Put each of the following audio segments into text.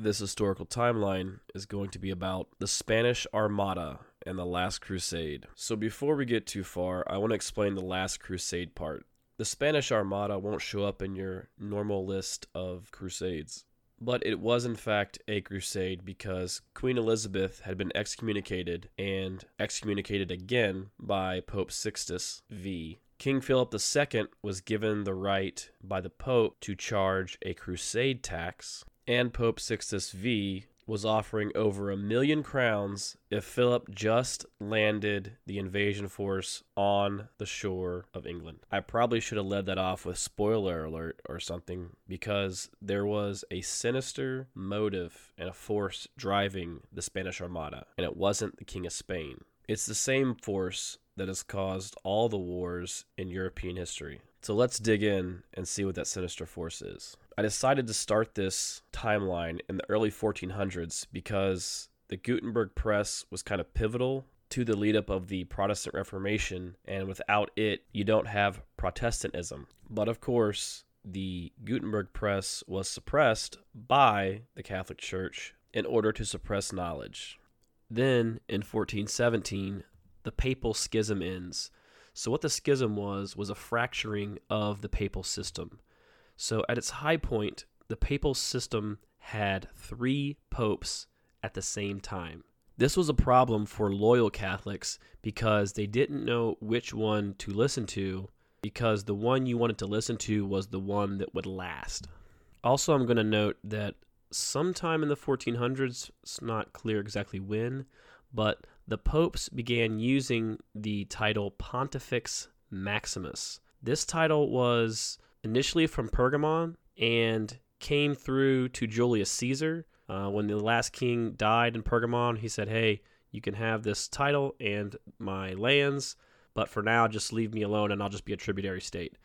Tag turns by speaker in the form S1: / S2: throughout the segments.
S1: This historical timeline is going to be about the Spanish Armada and the Last Crusade. So before we get too far, I want to explain the Last Crusade part. The Spanish Armada won't show up in your normal list of crusades. But it was, in fact, a crusade because Queen Elizabeth had been excommunicated and excommunicated again by Pope Sixtus V. King Philip II was given the right by the Pope to charge a crusade tax, and Pope Sixtus V was offering over a million crowns if Philip just landed the invasion force on the shore of England. I probably should have led that off with spoiler alert or something because there was a sinister motive and a force driving the Spanish Armada, and it wasn't the King of Spain. It's the same force that has caused all the wars in European history. So let's dig in and see what that sinister force is. I decided to start this timeline in the early 1400s because the Gutenberg press was kind of pivotal to the lead up of the Protestant Reformation, and without it, you don't have Protestantism. But of course, the Gutenberg press was suppressed by the Catholic Church in order to suppress knowledge. Then, in 1417, the papal schism ends. So, what the schism was, was a fracturing of the papal system. So, at its high point, the papal system had three popes at the same time. This was a problem for loyal Catholics because they didn't know which one to listen to because the one you wanted to listen to was the one that would last. Also, I'm going to note that sometime in the 1400s, it's not clear exactly when, but the popes began using the title Pontifex Maximus. This title was initially from Pergamon and came through to Julius Caesar. Uh, when the last king died in Pergamon, he said, Hey, you can have this title and my lands, but for now, just leave me alone and I'll just be a tributary state.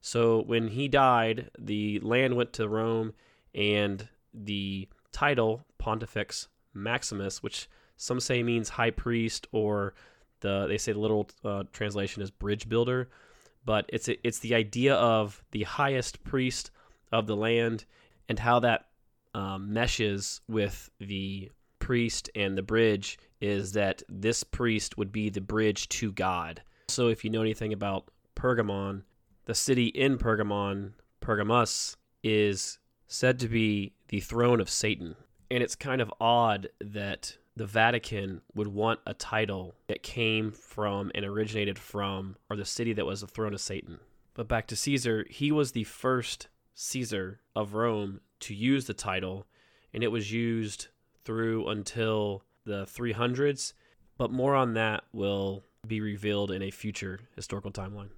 S1: So when he died, the land went to Rome and the title, Pontifex Maximus, which some say means high priest, or the they say the literal uh, translation is bridge builder but it's it's the idea of the highest priest of the land and how that um, meshes with the priest and the bridge is that this priest would be the bridge to God. So if you know anything about Pergamon, the city in Pergamon, Pergamus, is said to be the throne of Satan. And it's kind of odd that the Vatican would want a title that came from and originated from, or the city that was the throne of Satan. But back to Caesar, he was the first Caesar of Rome to use the title, and it was used through until the 300s. But more on that will be revealed in a future historical timeline.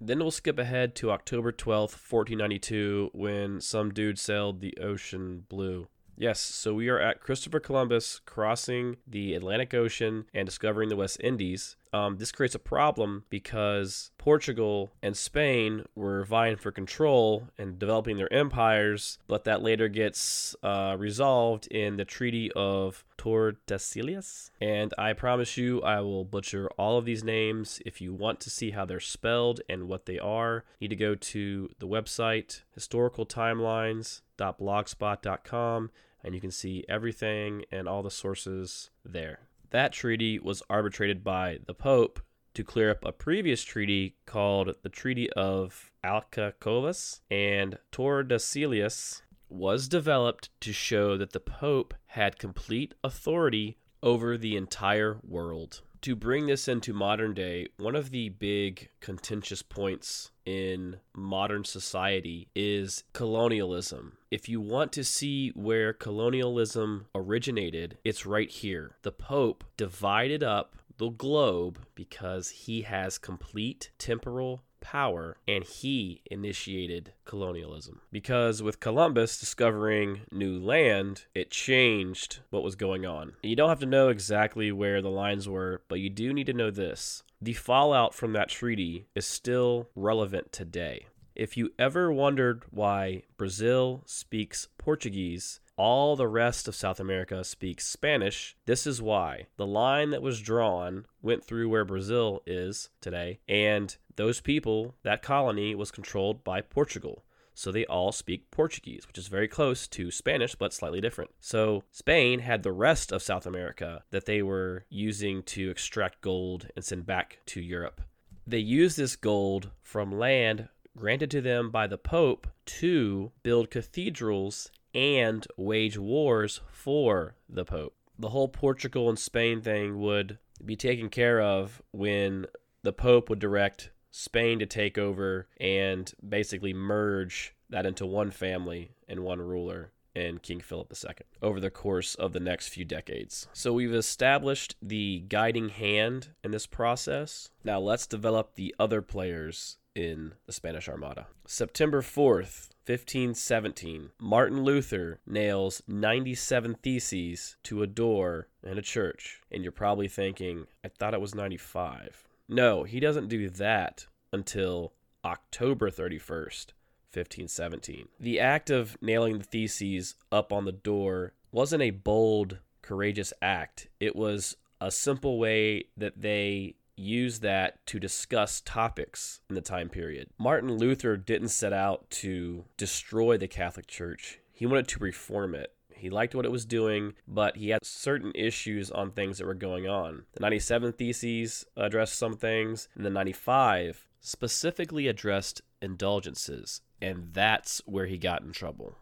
S1: Then we'll skip ahead to October 12th, 1492, when some dude sailed the ocean blue. Yes, so we are at Christopher Columbus crossing the Atlantic Ocean and discovering the West Indies. Um, this creates a problem because Portugal and Spain were vying for control and developing their empires, but that later gets uh, resolved in the Treaty of Tordesillas. And I promise you, I will butcher all of these names. If you want to see how they're spelled and what they are, you need to go to the website historicaltimelines.blogspot.com and you can see everything and all the sources there. That treaty was arbitrated by the Pope to clear up a previous treaty called the Treaty of Alcáçovas, and Tordesillas was developed to show that the Pope had complete authority over the entire world. To bring this into modern day, one of the big contentious points in modern society is colonialism. If you want to see where colonialism originated, it's right here. The Pope divided up the globe because he has complete temporal power and he initiated colonialism. Because with Columbus discovering new land, it changed what was going on. You don't have to know exactly where the lines were, but you do need to know this. The fallout from that treaty is still relevant today. If you ever wondered why Brazil speaks Portuguese all the rest of South America speaks Spanish. This is why. The line that was drawn went through where Brazil is today, and those people, that colony, was controlled by Portugal. So they all speak Portuguese, which is very close to Spanish but slightly different. So Spain had the rest of South America that they were using to extract gold and send back to Europe. They used this gold from land granted to them by the Pope to build cathedrals and wage wars for the Pope. The whole Portugal and Spain thing would be taken care of when the Pope would direct Spain to take over and basically merge that into one family and one ruler and King Philip II over the course of the next few decades. So we've established the guiding hand in this process. Now let's develop the other players in the Spanish Armada. September 4th, 1517, Martin Luther nails 97 theses to a door in a church. And you're probably thinking, I thought it was 95. No, he doesn't do that until October 31st, 1517. The act of nailing the theses up on the door wasn't a bold, courageous act. It was a simple way that they used that to discuss topics in the time period. Martin Luther didn't set out to destroy the Catholic Church, he wanted to reform it. He liked what it was doing, but he had certain issues on things that were going on. The 97 Theses addressed some things, and the 95 specifically addressed indulgences, and that's where he got in trouble.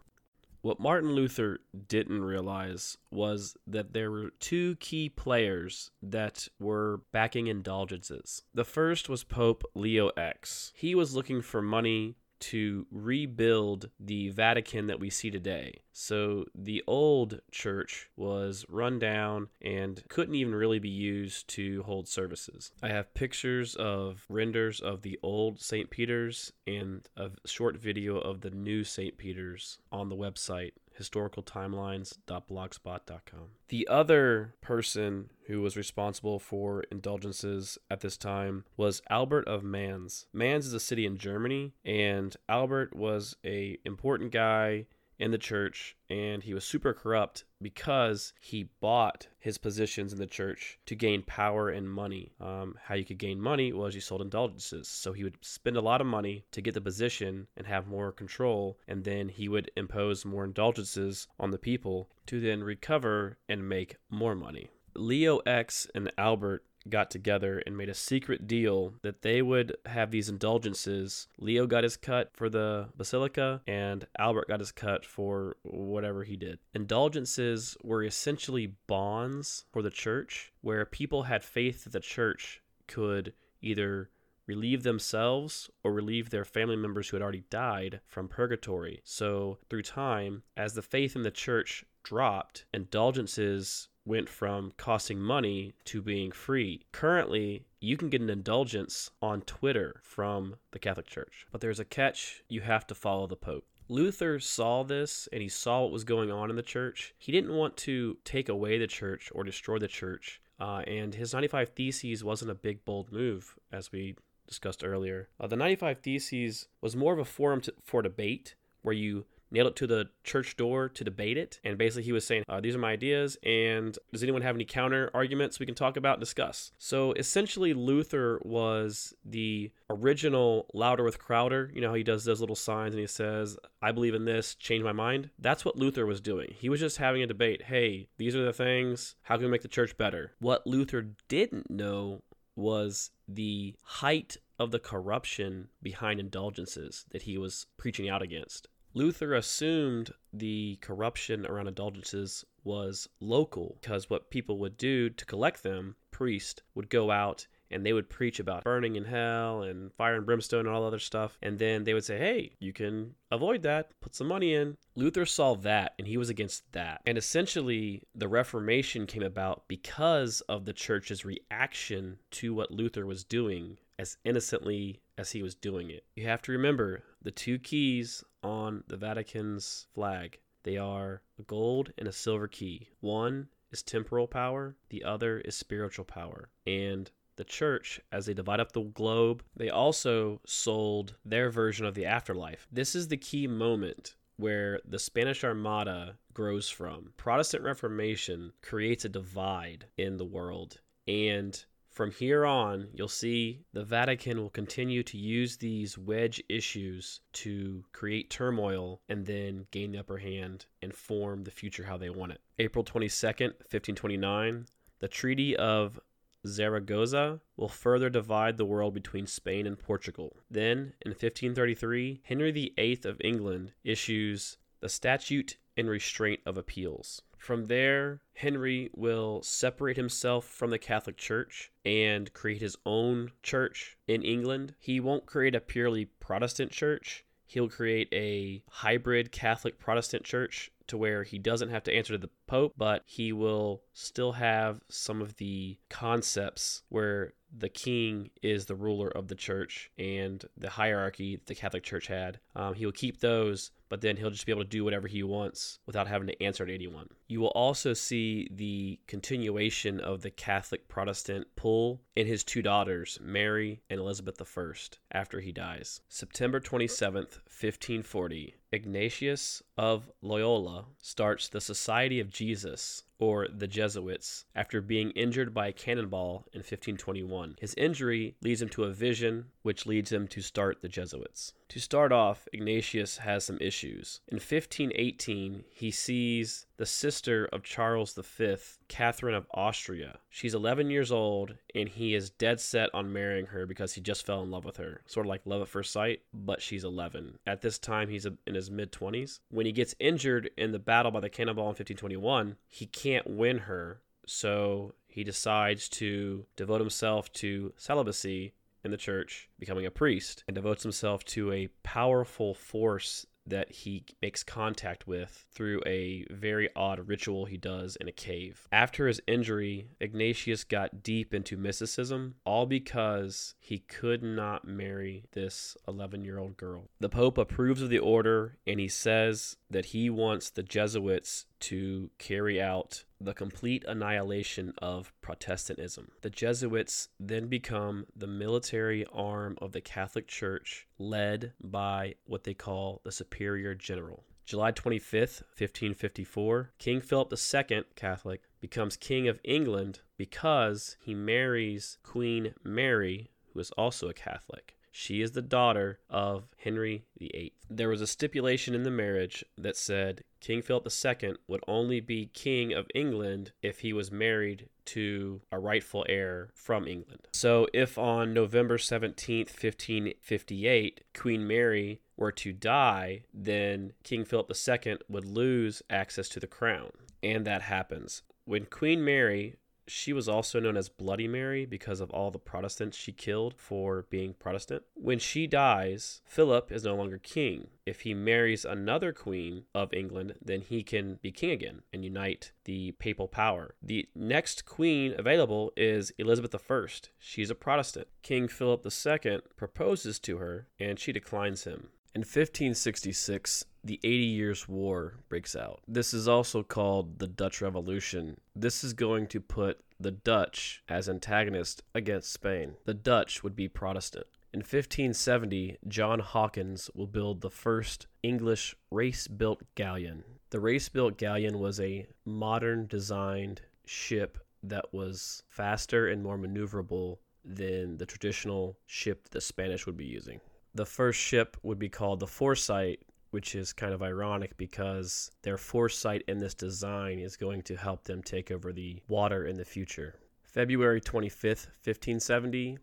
S1: What Martin Luther didn't realize was that there were two key players that were backing indulgences. The first was Pope Leo X. He was looking for money to rebuild the Vatican that we see today. So the old church was run down and couldn't even really be used to hold services. I have pictures of renders of the old St. Peter's and a short video of the new St. Peter's on the website historicaltimelines.blogspot.com. The other person who was responsible for indulgences at this time was Albert of Mainz. Mainz is a city in Germany, and Albert was a important guy in the church and he was super corrupt because he bought his positions in the church to gain power and money. Um, how you could gain money was you sold indulgences. So he would spend a lot of money to get the position and have more control, and then he would impose more indulgences on the people to then recover and make more money. Leo X and Albert got together and made a secret deal that they would have these indulgences. Leo got his cut for the basilica, and Albert got his cut for whatever he did. Indulgences were essentially bonds for the church where people had faith that the church could either relieve themselves or relieve their family members who had already died from purgatory. So, through time, as the faith in the church dropped, indulgences went from costing money to being free. Currently, you can get an indulgence on Twitter from the Catholic Church, but there's a catch you have to follow the Pope. Luther saw this and he saw what was going on in the church. He didn't want to take away the church or destroy the church, uh, and his 95 Theses wasn't a big, bold move, as we discussed earlier. Uh, the 95 Theses was more of a forum to, for debate where you nailed it to the church door to debate it. And basically, he was saying, uh, These are my ideas, and does anyone have any counter arguments we can talk about and discuss? So essentially, Luther was the original Louder with Crowder. You know how he does those little signs and he says, I believe in this, change my mind? That's what Luther was doing. He was just having a debate. Hey, these are the things. How can we make the church better? What Luther didn't know was the height of the corruption behind indulgences that he was preaching out against. Luther assumed the corruption around indulgences was local because what people would do to collect them, priests would go out and they would preach about burning in hell and fire and brimstone and all other stuff. And then they would say, hey, you can avoid that, put some money in. Luther saw that and he was against that. And essentially, the Reformation came about because of the church's reaction to what Luther was doing as innocently as he was doing it. You have to remember the two keys on the Vatican's flag. They are a gold and a silver key. One is temporal power, the other is spiritual power. And the church, as they divide up the globe, they also sold their version of the afterlife. This is the key moment where the Spanish Armada grows from. Protestant Reformation creates a divide in the world. And From here on, you'll see the Vatican will continue to use these wedge issues to create turmoil and then gain the upper hand and form the future how they want it. April 22nd, 1529, the Treaty of Zaragoza will further divide the world between Spain and Portugal. Then, in 1533, Henry VIII of England issues the Statute in Restraint of Appeals. From there, Henry will separate himself from the Catholic Church and create his own church in England. He won't create a purely Protestant church. He'll create a hybrid Catholic Protestant church to where he doesn't have to answer to the Pope, but he will still have some of the concepts where the king is the ruler of the church and the hierarchy the Catholic Church had. Um, he will keep those, but then he'll just be able to do whatever he wants without having to answer to anyone. You will also see the continuation of the Catholic Protestant pull in his two daughters, Mary and Elizabeth I, after he dies. September 27th, 1540, Ignatius of Loyola starts the Society of Jesus or the Jesuits, after being injured by a cannonball in 1521. His injury leads him to a vision, which leads him to start the Jesuits. To start off, Ignatius has some issues. In 1518, he sees the sister of Charles V, Catherine of Austria. She's 11 years old, and he is dead set on marrying her because he just fell in love with her. Sort of like love at first sight, but she's 11. At this time, he's in his mid 20s. When he gets injured in the battle by the cannonball in 1521, he can't win her, so he decides to devote himself to celibacy in the church, becoming a priest, and devotes himself to a powerful force that he makes contact with through a very odd ritual he does in a cave. After his injury, Ignatius got deep into mysticism, all because he could not marry this 11 year old girl. The Pope approves of the order and he says that he wants the Jesuits to carry out the complete annihilation of Protestantism. The Jesuits then become the military arm of the Catholic Church, led by what they call the Superior General. July 25th, 1554, King Philip II, Catholic, becomes King of England because he marries Queen Mary, who is also a Catholic. She is the daughter of Henry VIII. There was a stipulation in the marriage that said King Philip II would only be King of England if he was married to a rightful heir from England. So, if on November 17th, 1558, Queen Mary were to die, then King Philip II would lose access to the crown. And that happens. When Queen Mary she was also known as Bloody Mary because of all the Protestants she killed for being Protestant. When she dies, Philip is no longer king. If he marries another queen of England, then he can be king again and unite the papal power. The next queen available is Elizabeth I. She's a Protestant. King Philip II proposes to her and she declines him. In 1566, the Eighty Years' War breaks out. This is also called the Dutch Revolution. This is going to put the Dutch as antagonist against Spain. The Dutch would be Protestant. In 1570, John Hawkins will build the first English race built galleon. The race built galleon was a modern designed ship that was faster and more maneuverable than the traditional ship the Spanish would be using the first ship would be called the Foresight, which is kind of ironic because their foresight in this design is going to help them take over the water in the future. February 25th, 1570,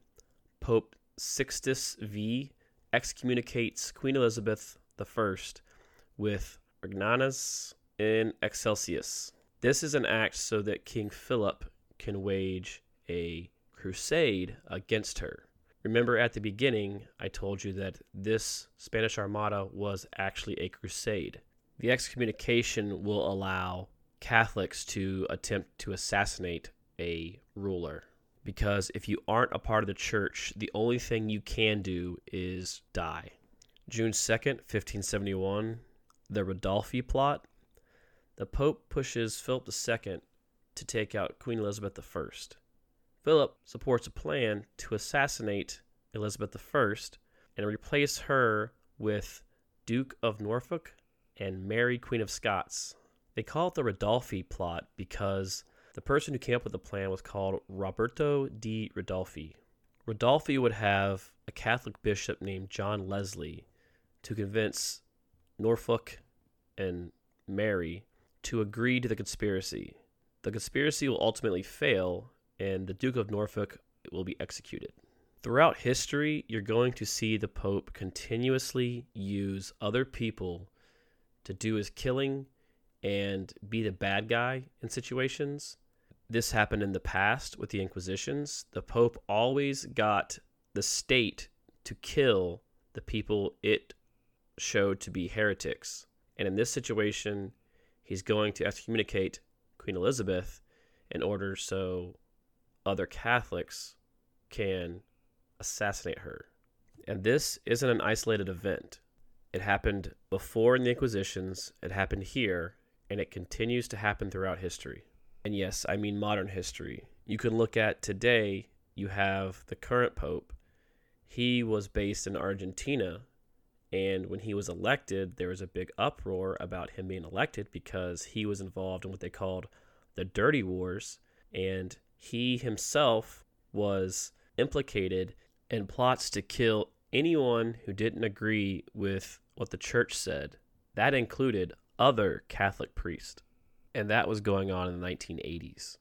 S1: Pope Sixtus V excommunicates Queen Elizabeth I with Regnans in Excelsis. This is an act so that King Philip can wage a crusade against her. Remember at the beginning, I told you that this Spanish Armada was actually a crusade. The excommunication will allow Catholics to attempt to assassinate a ruler. Because if you aren't a part of the church, the only thing you can do is die. June 2nd, 1571, the Ridolfi plot. The Pope pushes Philip II to take out Queen Elizabeth I. Philip supports a plan to assassinate Elizabeth I and replace her with Duke of Norfolk and Mary, Queen of Scots. They call it the Ridolfi plot because The person who came up with the plan was called Roberto di Ridolfi. Ridolfi would have a Catholic bishop named John Leslie to convince Norfolk and Mary to agree to the conspiracy. The conspiracy will ultimately fail, and the Duke of Norfolk will be executed. Throughout history, you're going to see the Pope continuously use other people to do his killing and be the bad guy in situations. This happened in the past with the Inquisitions. The Pope always got the state to kill the people it showed to be heretics. And in this situation, he's going to excommunicate Queen Elizabeth in order so other Catholics can assassinate her. And this isn't an isolated event. It happened before in the Inquisitions, it happened here, and it continues to happen throughout history. And yes, I mean modern history. You can look at today, you have the current Pope. He was based in Argentina, and when he was elected, there was a big uproar about him being elected because he was involved in what they called the Dirty Wars, and he himself was implicated in plots to kill anyone who didn't agree with what the church said. That included other Catholic priests, and that was going on in the 1980s.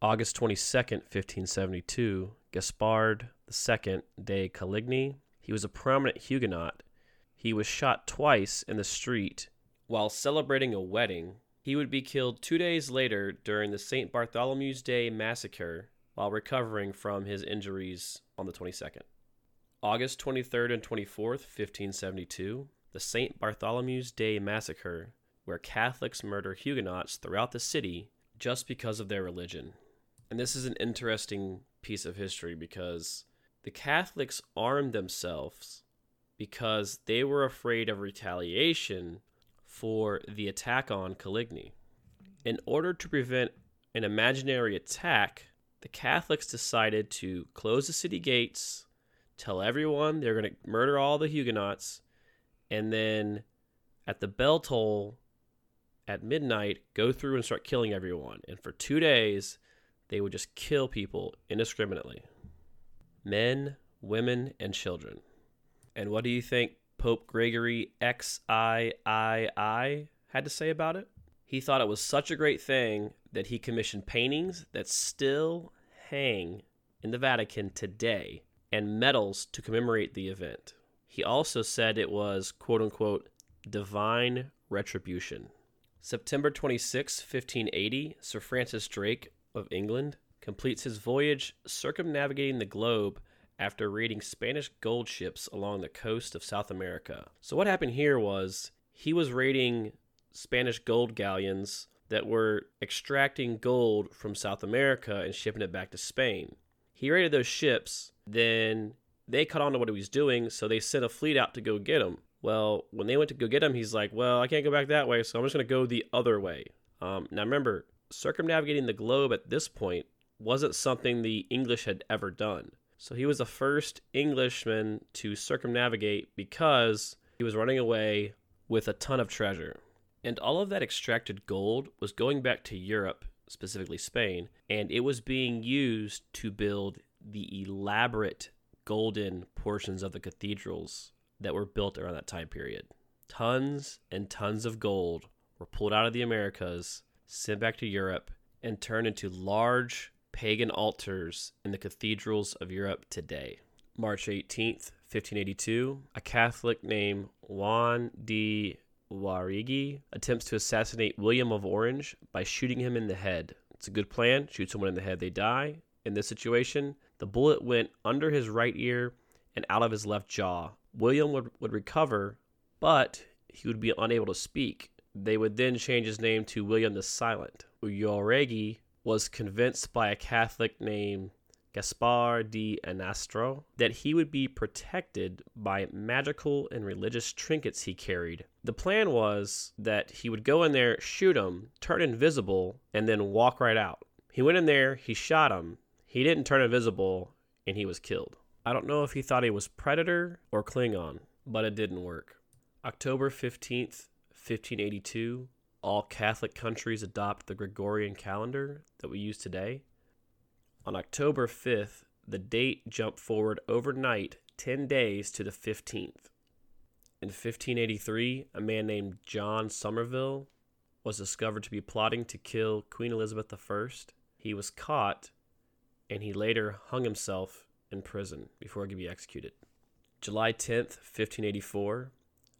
S1: August 22nd, 1572, Gaspard II de Coligny, he was a prominent Huguenot. He was shot twice in the street while celebrating a wedding. He would be killed two days later during the St. Bartholomew's Day massacre while recovering from his injuries on the 22nd. August 23rd and 24th, 1572, the St. Bartholomew's Day Massacre, where Catholics murder Huguenots throughout the city just because of their religion. And this is an interesting piece of history because the Catholics armed themselves because they were afraid of retaliation for the attack on Coligny. In order to prevent an imaginary attack, the Catholics decided to close the city gates, tell everyone they're going to murder all the Huguenots, and then at the bell toll at midnight, go through and start killing everyone. And for two days, they would just kill people indiscriminately men, women, and children. And what do you think Pope Gregory XIII had to say about it? He thought it was such a great thing that he commissioned paintings that still hang in the Vatican today and medals to commemorate the event. He also said it was, quote unquote, divine retribution. September 26, 1580, Sir Francis Drake of England completes his voyage circumnavigating the globe after raiding Spanish gold ships along the coast of South America. So, what happened here was he was raiding Spanish gold galleons that were extracting gold from South America and shipping it back to Spain. He raided those ships, then they caught on to what he was doing, so they sent a fleet out to go get him. Well, when they went to go get him, he's like, Well, I can't go back that way, so I'm just going to go the other way. Um, now, remember, circumnavigating the globe at this point wasn't something the English had ever done. So he was the first Englishman to circumnavigate because he was running away with a ton of treasure. And all of that extracted gold was going back to Europe, specifically Spain, and it was being used to build the elaborate golden portions of the cathedrals that were built around that time period. Tons and tons of gold were pulled out of the Americas, sent back to Europe, and turned into large pagan altars in the cathedrals of Europe today. March 18th, 1582, a Catholic named Juan de Jauregui attempts to assassinate William of Orange by shooting him in the head. It's a good plan. Shoot someone in the head, they die. In this situation, the bullet went under his right ear and out of his left jaw. William would, would recover, but he would be unable to speak. They would then change his name to William the Silent. Jauregui was convinced by a Catholic named Gaspar de Anastro that he would be protected by magical and religious trinkets he carried. The plan was that he would go in there, shoot him, turn invisible, and then walk right out. He went in there, he shot him, he didn't turn invisible, and he was killed. I don't know if he thought he was Predator or Klingon, but it didn't work. October 15th, 1582, all Catholic countries adopt the Gregorian calendar that we use today. On October 5th, the date jumped forward overnight 10 days to the 15th. In 1583, a man named John Somerville was discovered to be plotting to kill Queen Elizabeth I. He was caught and he later hung himself in prison before he could be executed. July 10th, 1584,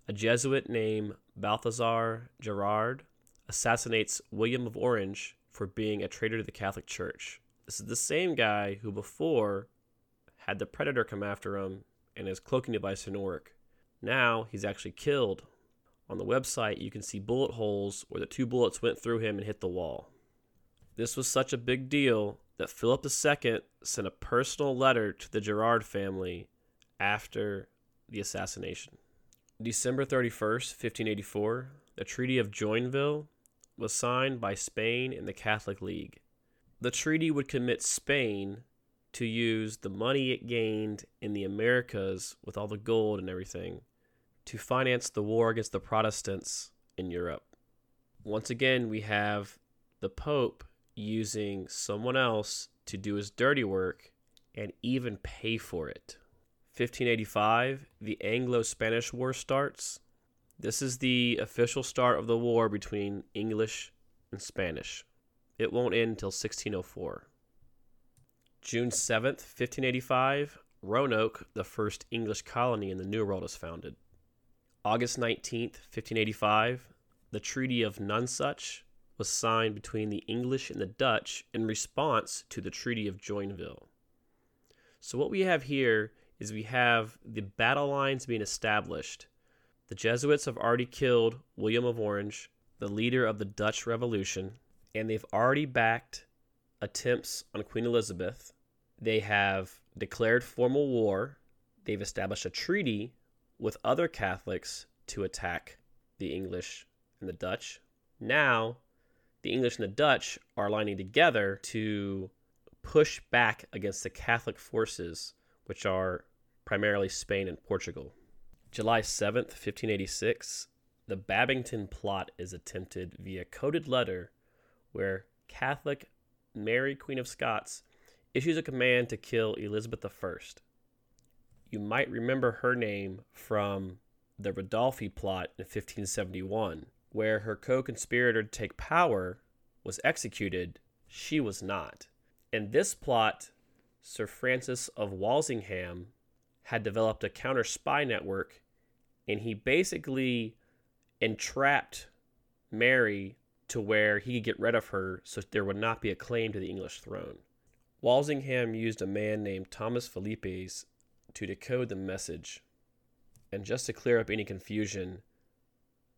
S1: a Jesuit named Balthazar Gerard assassinates William of Orange for being a traitor to the Catholic Church. This is the same guy who before had the predator come after him and his cloaking device didn't work. Now he's actually killed. On the website, you can see bullet holes where the two bullets went through him and hit the wall. This was such a big deal that Philip II sent a personal letter to the Gerard family after the assassination. December 31st, 1584, the Treaty of Joinville was signed by Spain and the Catholic League. The treaty would commit Spain to use the money it gained in the Americas with all the gold and everything to finance the war against the Protestants in Europe. Once again, we have the Pope using someone else to do his dirty work and even pay for it. 1585, the Anglo Spanish War starts. This is the official start of the war between English and Spanish. It won't end until 1604. June 7th, 1585, Roanoke, the first English colony in the New World, is founded. August 19th, 1585, the Treaty of Nonsuch was signed between the English and the Dutch in response to the Treaty of Joinville. So, what we have here is we have the battle lines being established. The Jesuits have already killed William of Orange, the leader of the Dutch Revolution, and they've already backed attempts on Queen Elizabeth. They have declared formal war. They've established a treaty with other Catholics to attack the English and the Dutch. Now, the English and the Dutch are aligning together to push back against the Catholic forces, which are primarily Spain and Portugal. July 7th, 1586, the Babington plot is attempted via coded letter where Catholic Mary, Queen of Scots, issues a command to kill Elizabeth I. You might remember her name from the Ridolfi plot in 1571, where her co conspirator to take power was executed. She was not. In this plot, Sir Francis of Walsingham had developed a counter spy network, and he basically entrapped Mary to where he could get rid of her so there would not be a claim to the English throne. Walsingham used a man named Thomas Phelippes to decode the message. And just to clear up any confusion,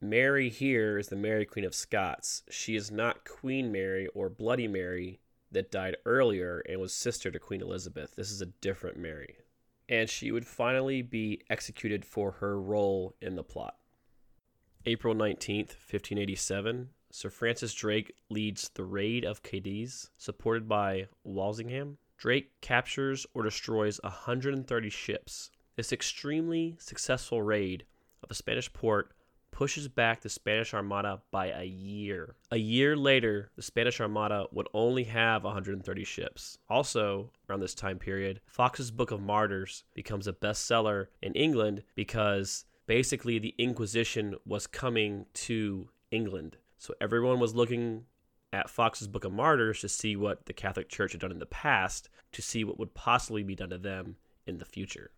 S1: Mary here is the Mary Queen of Scots. She is not Queen Mary or Bloody Mary that died earlier and was sister to Queen Elizabeth. This is a different Mary and she would finally be executed for her role in the plot. April 19th, 1587, Sir Francis Drake leads the raid of Cadiz, supported by Walsingham. Drake captures or destroys 130 ships. This extremely successful raid of a Spanish port pushes back the Spanish Armada by a year. A year later, the Spanish Armada would only have 130 ships. Also, around this time period, Foxe's Book of Martyrs becomes a bestseller in England because basically the Inquisition was coming to England. So everyone was looking at Foxe's Book of Martyrs to see what the Catholic Church had done in the past, to see what would possibly be done to them in the future.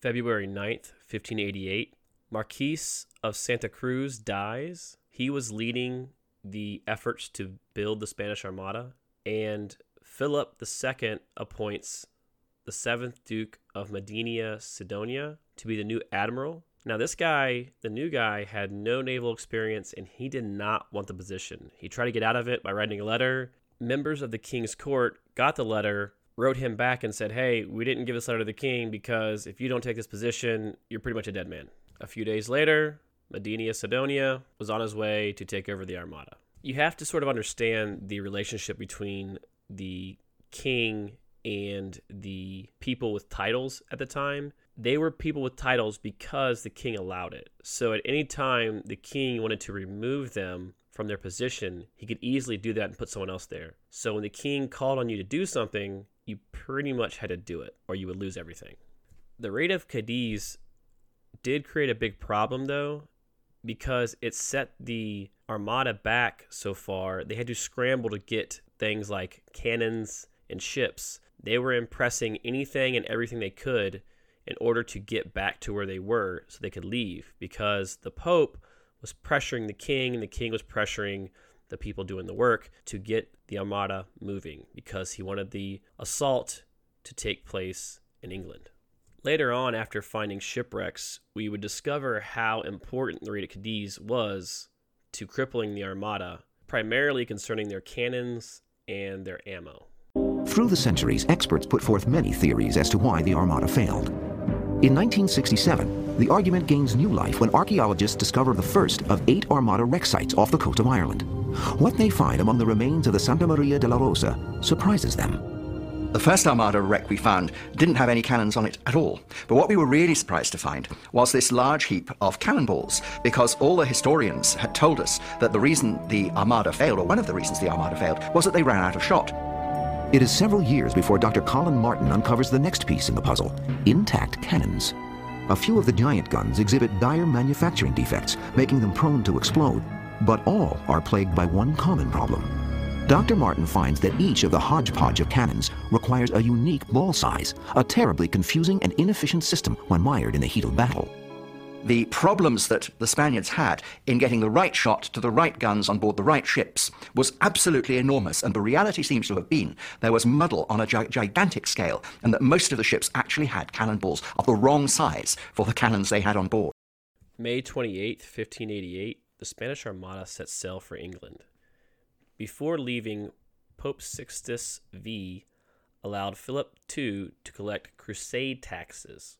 S1: February 9th, 1588, Marquis of Santa Cruz dies. He was leading the efforts to build the Spanish Armada, and Philip II appoints the seventh Duke of Medina Sidonia to be the new admiral. Now, this guy, the new guy, had no naval experience and he did not want the position. He tried to get out of it by writing a letter. Members of the king's court got the letter, wrote him back, and said, Hey, we didn't give this letter to the king because if you don't take this position, you're pretty much a dead man. A few days later, Medina Sidonia was on his way to take over the Armada. You have to sort of understand the relationship between the king and the people with titles at the time. They were people with titles because the king allowed it. So at any time the king wanted to remove them from their position, he could easily do that and put someone else there. So when the king called on you to do something, you pretty much had to do it or you would lose everything. The raid of Cadiz did create a big problem though, because it set the armada back so far. They had to scramble to get things like cannons and ships. They were impressing anything and everything they could in order to get back to where they were so they could leave because the Pope was pressuring the king and the king was pressuring the people doing the work to get the armada moving because he wanted the assault to take place in England. Later on, after finding shipwrecks, we would discover how important the raid at Cadiz was to crippling the armada, primarily concerning their cannons and their ammo.
S2: Through the centuries, experts put forth many theories as to why the armada failed. In 1967, the argument gains new life when archaeologists discover the first of eight Armada wreck sites off the coast of Ireland. What they find among the remains of the Santa Maria de la Rosa surprises them.
S3: The first Armada wreck we found didn't have any cannons on it at all. But what we were really surprised to find was this large heap of cannonballs, because all the historians had told us that the reason the Armada failed, or one of the reasons the Armada failed, was that they ran out of shot.
S2: It is several years before Dr. Colin Martin uncovers the next piece in the puzzle intact cannons. A few of the giant guns exhibit dire manufacturing defects, making them prone to explode, but all are plagued by one common problem. Dr. Martin finds that each of the hodgepodge of cannons requires a unique ball size, a terribly confusing and inefficient system when wired in the heat of battle
S3: the problems that the Spaniards had in getting the right shot to the right guns on board the right ships was absolutely enormous. And the reality seems to have been there was muddle on a gi- gigantic scale, and that most of the ships actually had cannonballs of the wrong size for the cannons they had on board.
S1: May 28, 1588, the Spanish Armada set sail for England. Before leaving, Pope Sixtus V allowed Philip II to collect crusade taxes.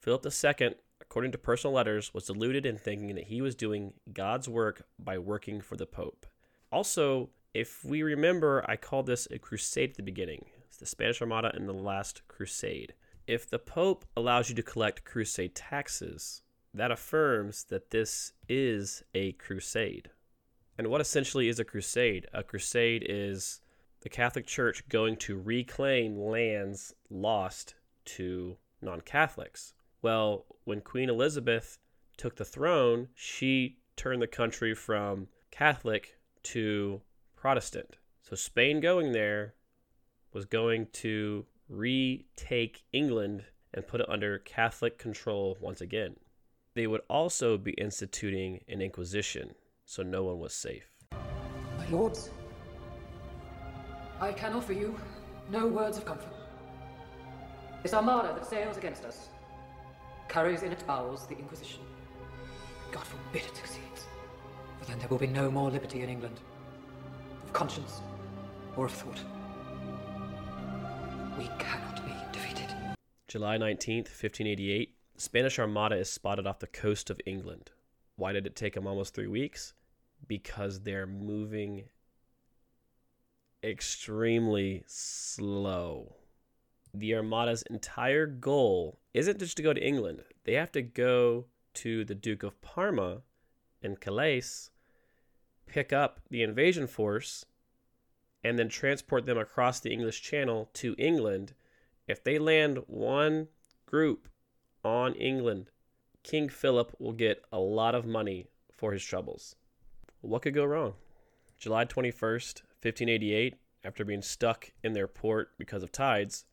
S1: Philip II according to personal letters, was deluded in thinking that he was doing God's work by working for the Pope. Also, if we remember, I called this a crusade at the beginning. It's the Spanish Armada and the last crusade. If the Pope allows you to collect crusade taxes, that affirms that this is a crusade. And what essentially is a crusade? A crusade is the Catholic Church going to reclaim lands lost to non Catholics. Well, when Queen Elizabeth took the throne, she turned the country from Catholic to Protestant. So Spain going there was going to retake England and put it under Catholic control once again. They would also be instituting an inquisition, so no one was safe.
S4: My lords, I can offer you no words of comfort. This armada that sails against us carries in its bowels the Inquisition. God forbid it succeeds, for then there will be no more liberty in England, of conscience or of thought. We cannot be defeated.
S1: July 19th, 1588, the Spanish Armada is spotted off the coast of England. Why did it take them almost three weeks? Because they're moving extremely slow the Armada's entire goal isn't just to go to England. They have to go to the Duke of Parma and Calais, pick up the invasion force, and then transport them across the English Channel to England. If they land one group on England, King Philip will get a lot of money for his troubles. What could go wrong? July 21st, 1588, after being stuck in their port because of tides,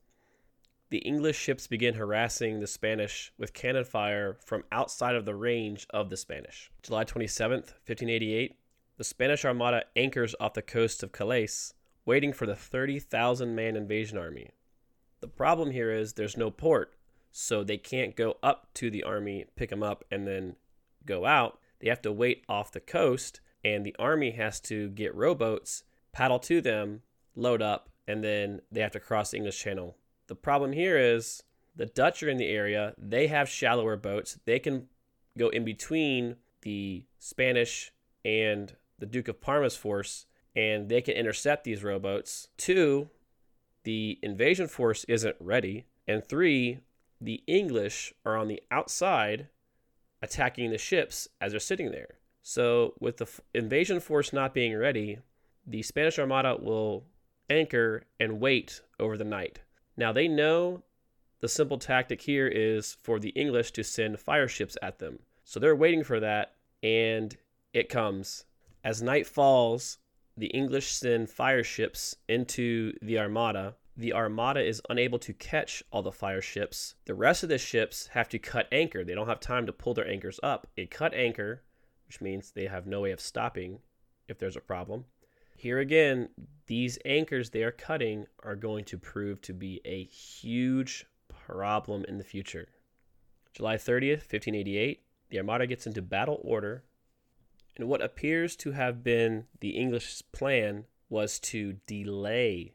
S1: the English ships begin harassing the Spanish with cannon fire from outside of the range of the Spanish. July 27th, 1588, the Spanish Armada anchors off the coast of Calais, waiting for the 30,000 man invasion army. The problem here is there's no port, so they can't go up to the army, pick them up, and then go out. They have to wait off the coast, and the army has to get rowboats, paddle to them, load up, and then they have to cross the English Channel the problem here is the Dutch are in the area. They have shallower boats. They can go in between the Spanish and the Duke of Parma's force, and they can intercept these rowboats. Two, the invasion force isn't ready. And three, the English are on the outside attacking the ships as they're sitting there. So, with the f- invasion force not being ready, the Spanish Armada will anchor and wait over the night. Now, they know the simple tactic here is for the English to send fire ships at them. So, they're waiting for that, and it comes. As night falls, the English send fire ships into the Armada. The Armada is unable to catch all the fire ships. The rest of the ships have to cut anchor. They don't have time to pull their anchors up. They cut anchor, which means they have no way of stopping if there's a problem. Here again, these anchors they are cutting are going to prove to be a huge problem in the future. July 30th, 1588, the Armada gets into battle order and what appears to have been the English plan was to delay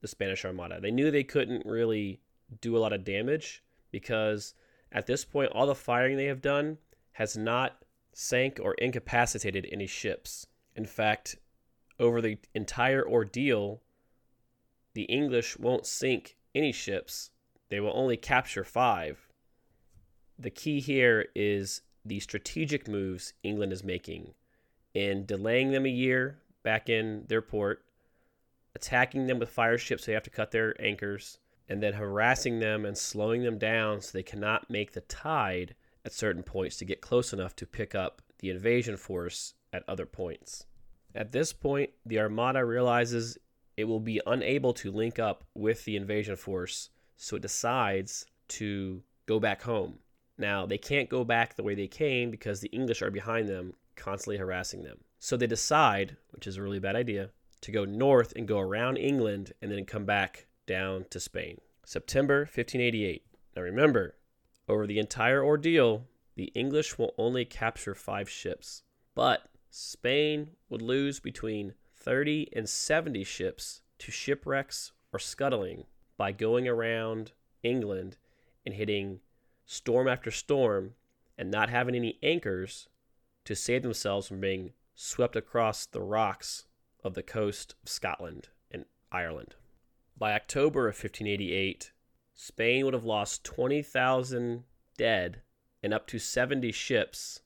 S1: the Spanish Armada. They knew they couldn't really do a lot of damage because at this point, all the firing they have done has not sank or incapacitated any ships. In fact, over the entire ordeal, the English won't sink any ships, they will only capture five. The key here is the strategic moves England is making in delaying them a year back in their port, attacking them with fire ships so they have to cut their anchors, and then harassing them and slowing them down so they cannot make the tide at certain points to get close enough to pick up the invasion force at other points. At this point, the Armada realizes it will be unable to link up with the invasion force, so it decides to go back home. Now, they can't go back the way they came because the English are behind them, constantly harassing them. So they decide, which is a really bad idea, to go north and go around England and then come back down to Spain. September 1588. Now remember, over the entire ordeal, the English will only capture five ships, but Spain would lose between 30 and 70 ships to shipwrecks or scuttling by going around England and hitting storm after storm and not having any anchors to save themselves from being swept across the rocks of the coast of Scotland and Ireland. By October of 1588, Spain would have lost 20,000 dead and up to 70 ships,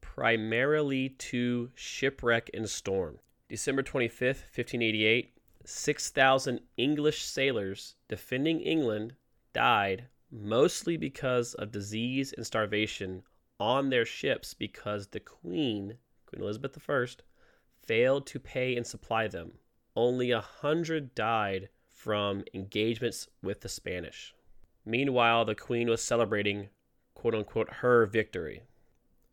S1: primarily to shipwreck and storm. December 25th, 1588, 6,000 English sailors defending England died mostly because of disease and starvation on their ships because the Queen, Queen Elizabeth I, failed to pay and supply them. Only a hundred died from engagements with the Spanish. Meanwhile, the Queen was celebrating, quote unquote, her victory.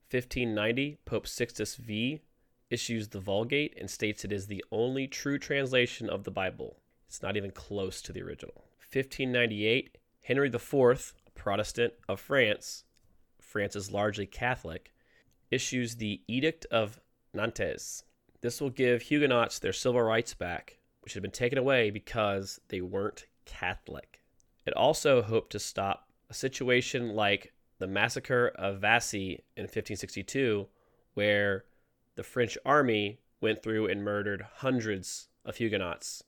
S1: 1590, Pope Sixtus V issues the Vulgate and states it is the only true translation of the Bible. It's not even close to the original. 1598, Henry IV, Protestant of France, France is largely Catholic, issues the Edict of Nantes. This will give Huguenots their civil rights back, which had been taken away because they weren't Catholic. It also hoped to stop a situation like the massacre of Vassy in 1562, where the French army went through and murdered hundreds of Huguenots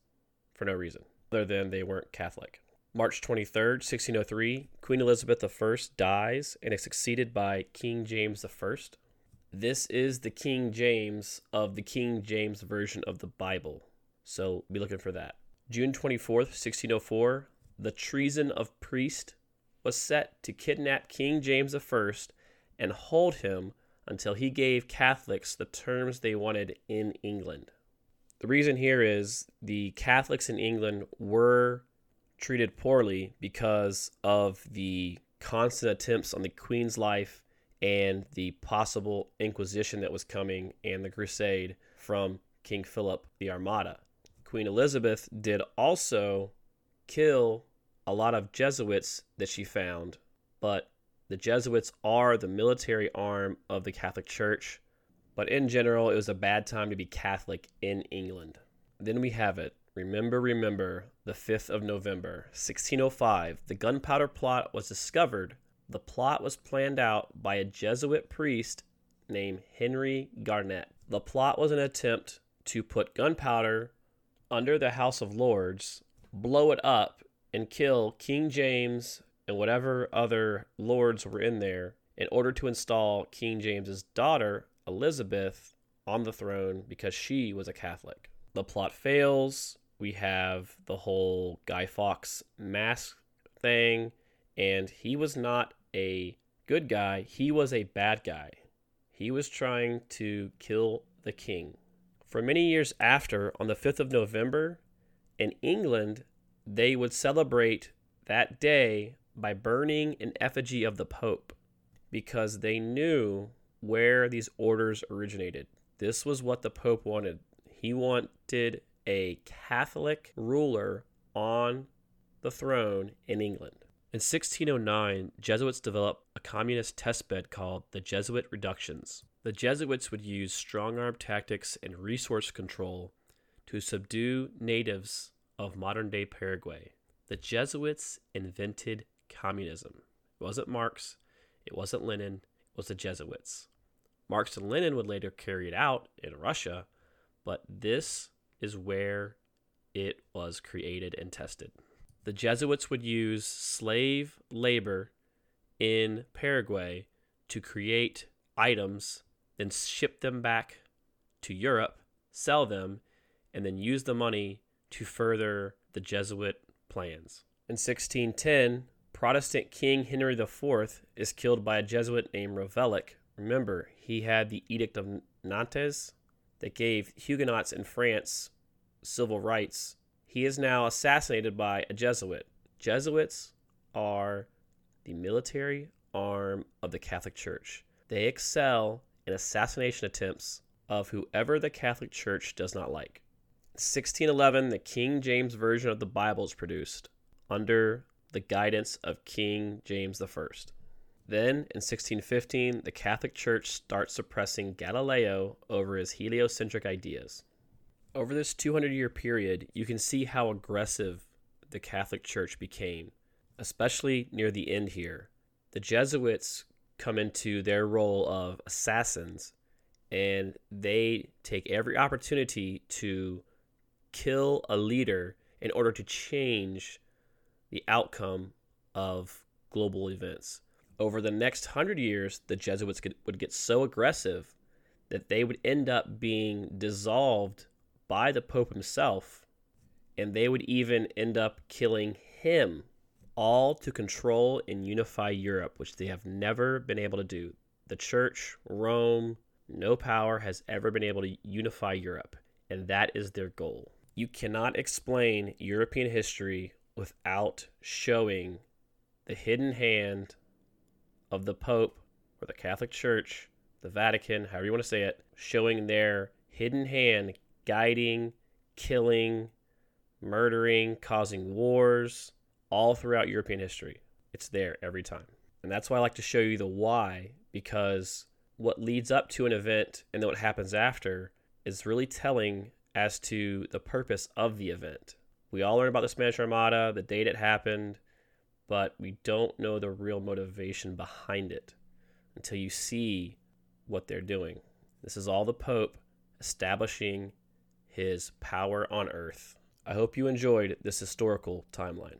S1: for no reason, other than they weren't Catholic. March 23rd, 1603, Queen Elizabeth I dies and is succeeded by King James I. This is the King James of the King James Version of the Bible, so be looking for that. June 24th, 1604, the treason of priest was set to kidnap King James I and hold him until he gave Catholics the terms they wanted in England. The reason here is the Catholics in England were treated poorly because of the constant attempts on the Queen's life and the possible Inquisition that was coming and the Crusade from King Philip the Armada. Queen Elizabeth did also kill a lot of Jesuits that she found, but the Jesuits are the military arm of the Catholic Church. But in general, it was a bad time to be Catholic in England. Then we have it Remember, remember, the 5th of November, 1605, the gunpowder plot was discovered. The plot was planned out by a Jesuit priest named Henry Garnet. The plot was an attempt to put gunpowder under the House of Lords, blow it up, and kill King James and whatever other lords were in there in order to install King James's daughter, Elizabeth on the throne because she was a Catholic. The plot fails. We have the whole Guy Fawkes mask thing, and he was not a good guy, he was a bad guy. He was trying to kill the king. For many years after, on the 5th of November, in England, they would celebrate that day by burning an effigy of the Pope because they knew where these orders originated. This was what the Pope wanted. He wanted a Catholic ruler on the throne in England. In 1609, Jesuits developed a communist testbed called the Jesuit Reductions. The Jesuits would use strong arm tactics and resource control to subdue natives of modern day Paraguay. The Jesuits invented communism. It wasn't Marx, it wasn't Lenin, it was the Jesuits. Marx and Lenin would later carry it out in Russia, but this is where it was created and tested the Jesuits would use slave labor in Paraguay to create items, then ship them back to Europe, sell them, and then use the money to further the Jesuit plans. In 1610, Protestant King Henry IV is killed by a Jesuit named Ravaillac. Remember, he had the Edict of Nantes that gave Huguenots in France civil rights he is now assassinated by a Jesuit. Jesuits are the military arm of the Catholic Church. They excel in assassination attempts of whoever the Catholic Church does not like. 1611, the King James Version of the Bible is produced under the guidance of King James I. Then, in 1615, the Catholic Church starts suppressing Galileo over his heliocentric ideas over this 200 year period, you can see how aggressive the Catholic Church became, especially near the end here. The Jesuits come into their role of assassins and they take every opportunity to kill a leader in order to change the outcome of global events. Over the next hundred years, the Jesuits would get so aggressive that they would end up being dissolved by the Pope himself, and they would even end up killing him, all to control and unify Europe, which they have never been able to do. The Church, Rome, no power has ever been able to unify Europe, and that is their goal. You cannot explain European history without showing the hidden hand of the Pope or the Catholic Church, the Vatican, however you want to say it, showing their hidden hand guiding, killing, murdering, causing wars, all throughout European history. It's there every time. And that's why I like to show you the why, because what leads up to an event and then what happens after is really telling as to the purpose of the event. We all learn about the Spanish Armada, the date it happened, but we don't know the real motivation behind it until you see what they're doing. This is all the Pope establishing his power on earth. I hope you enjoyed this historical timeline.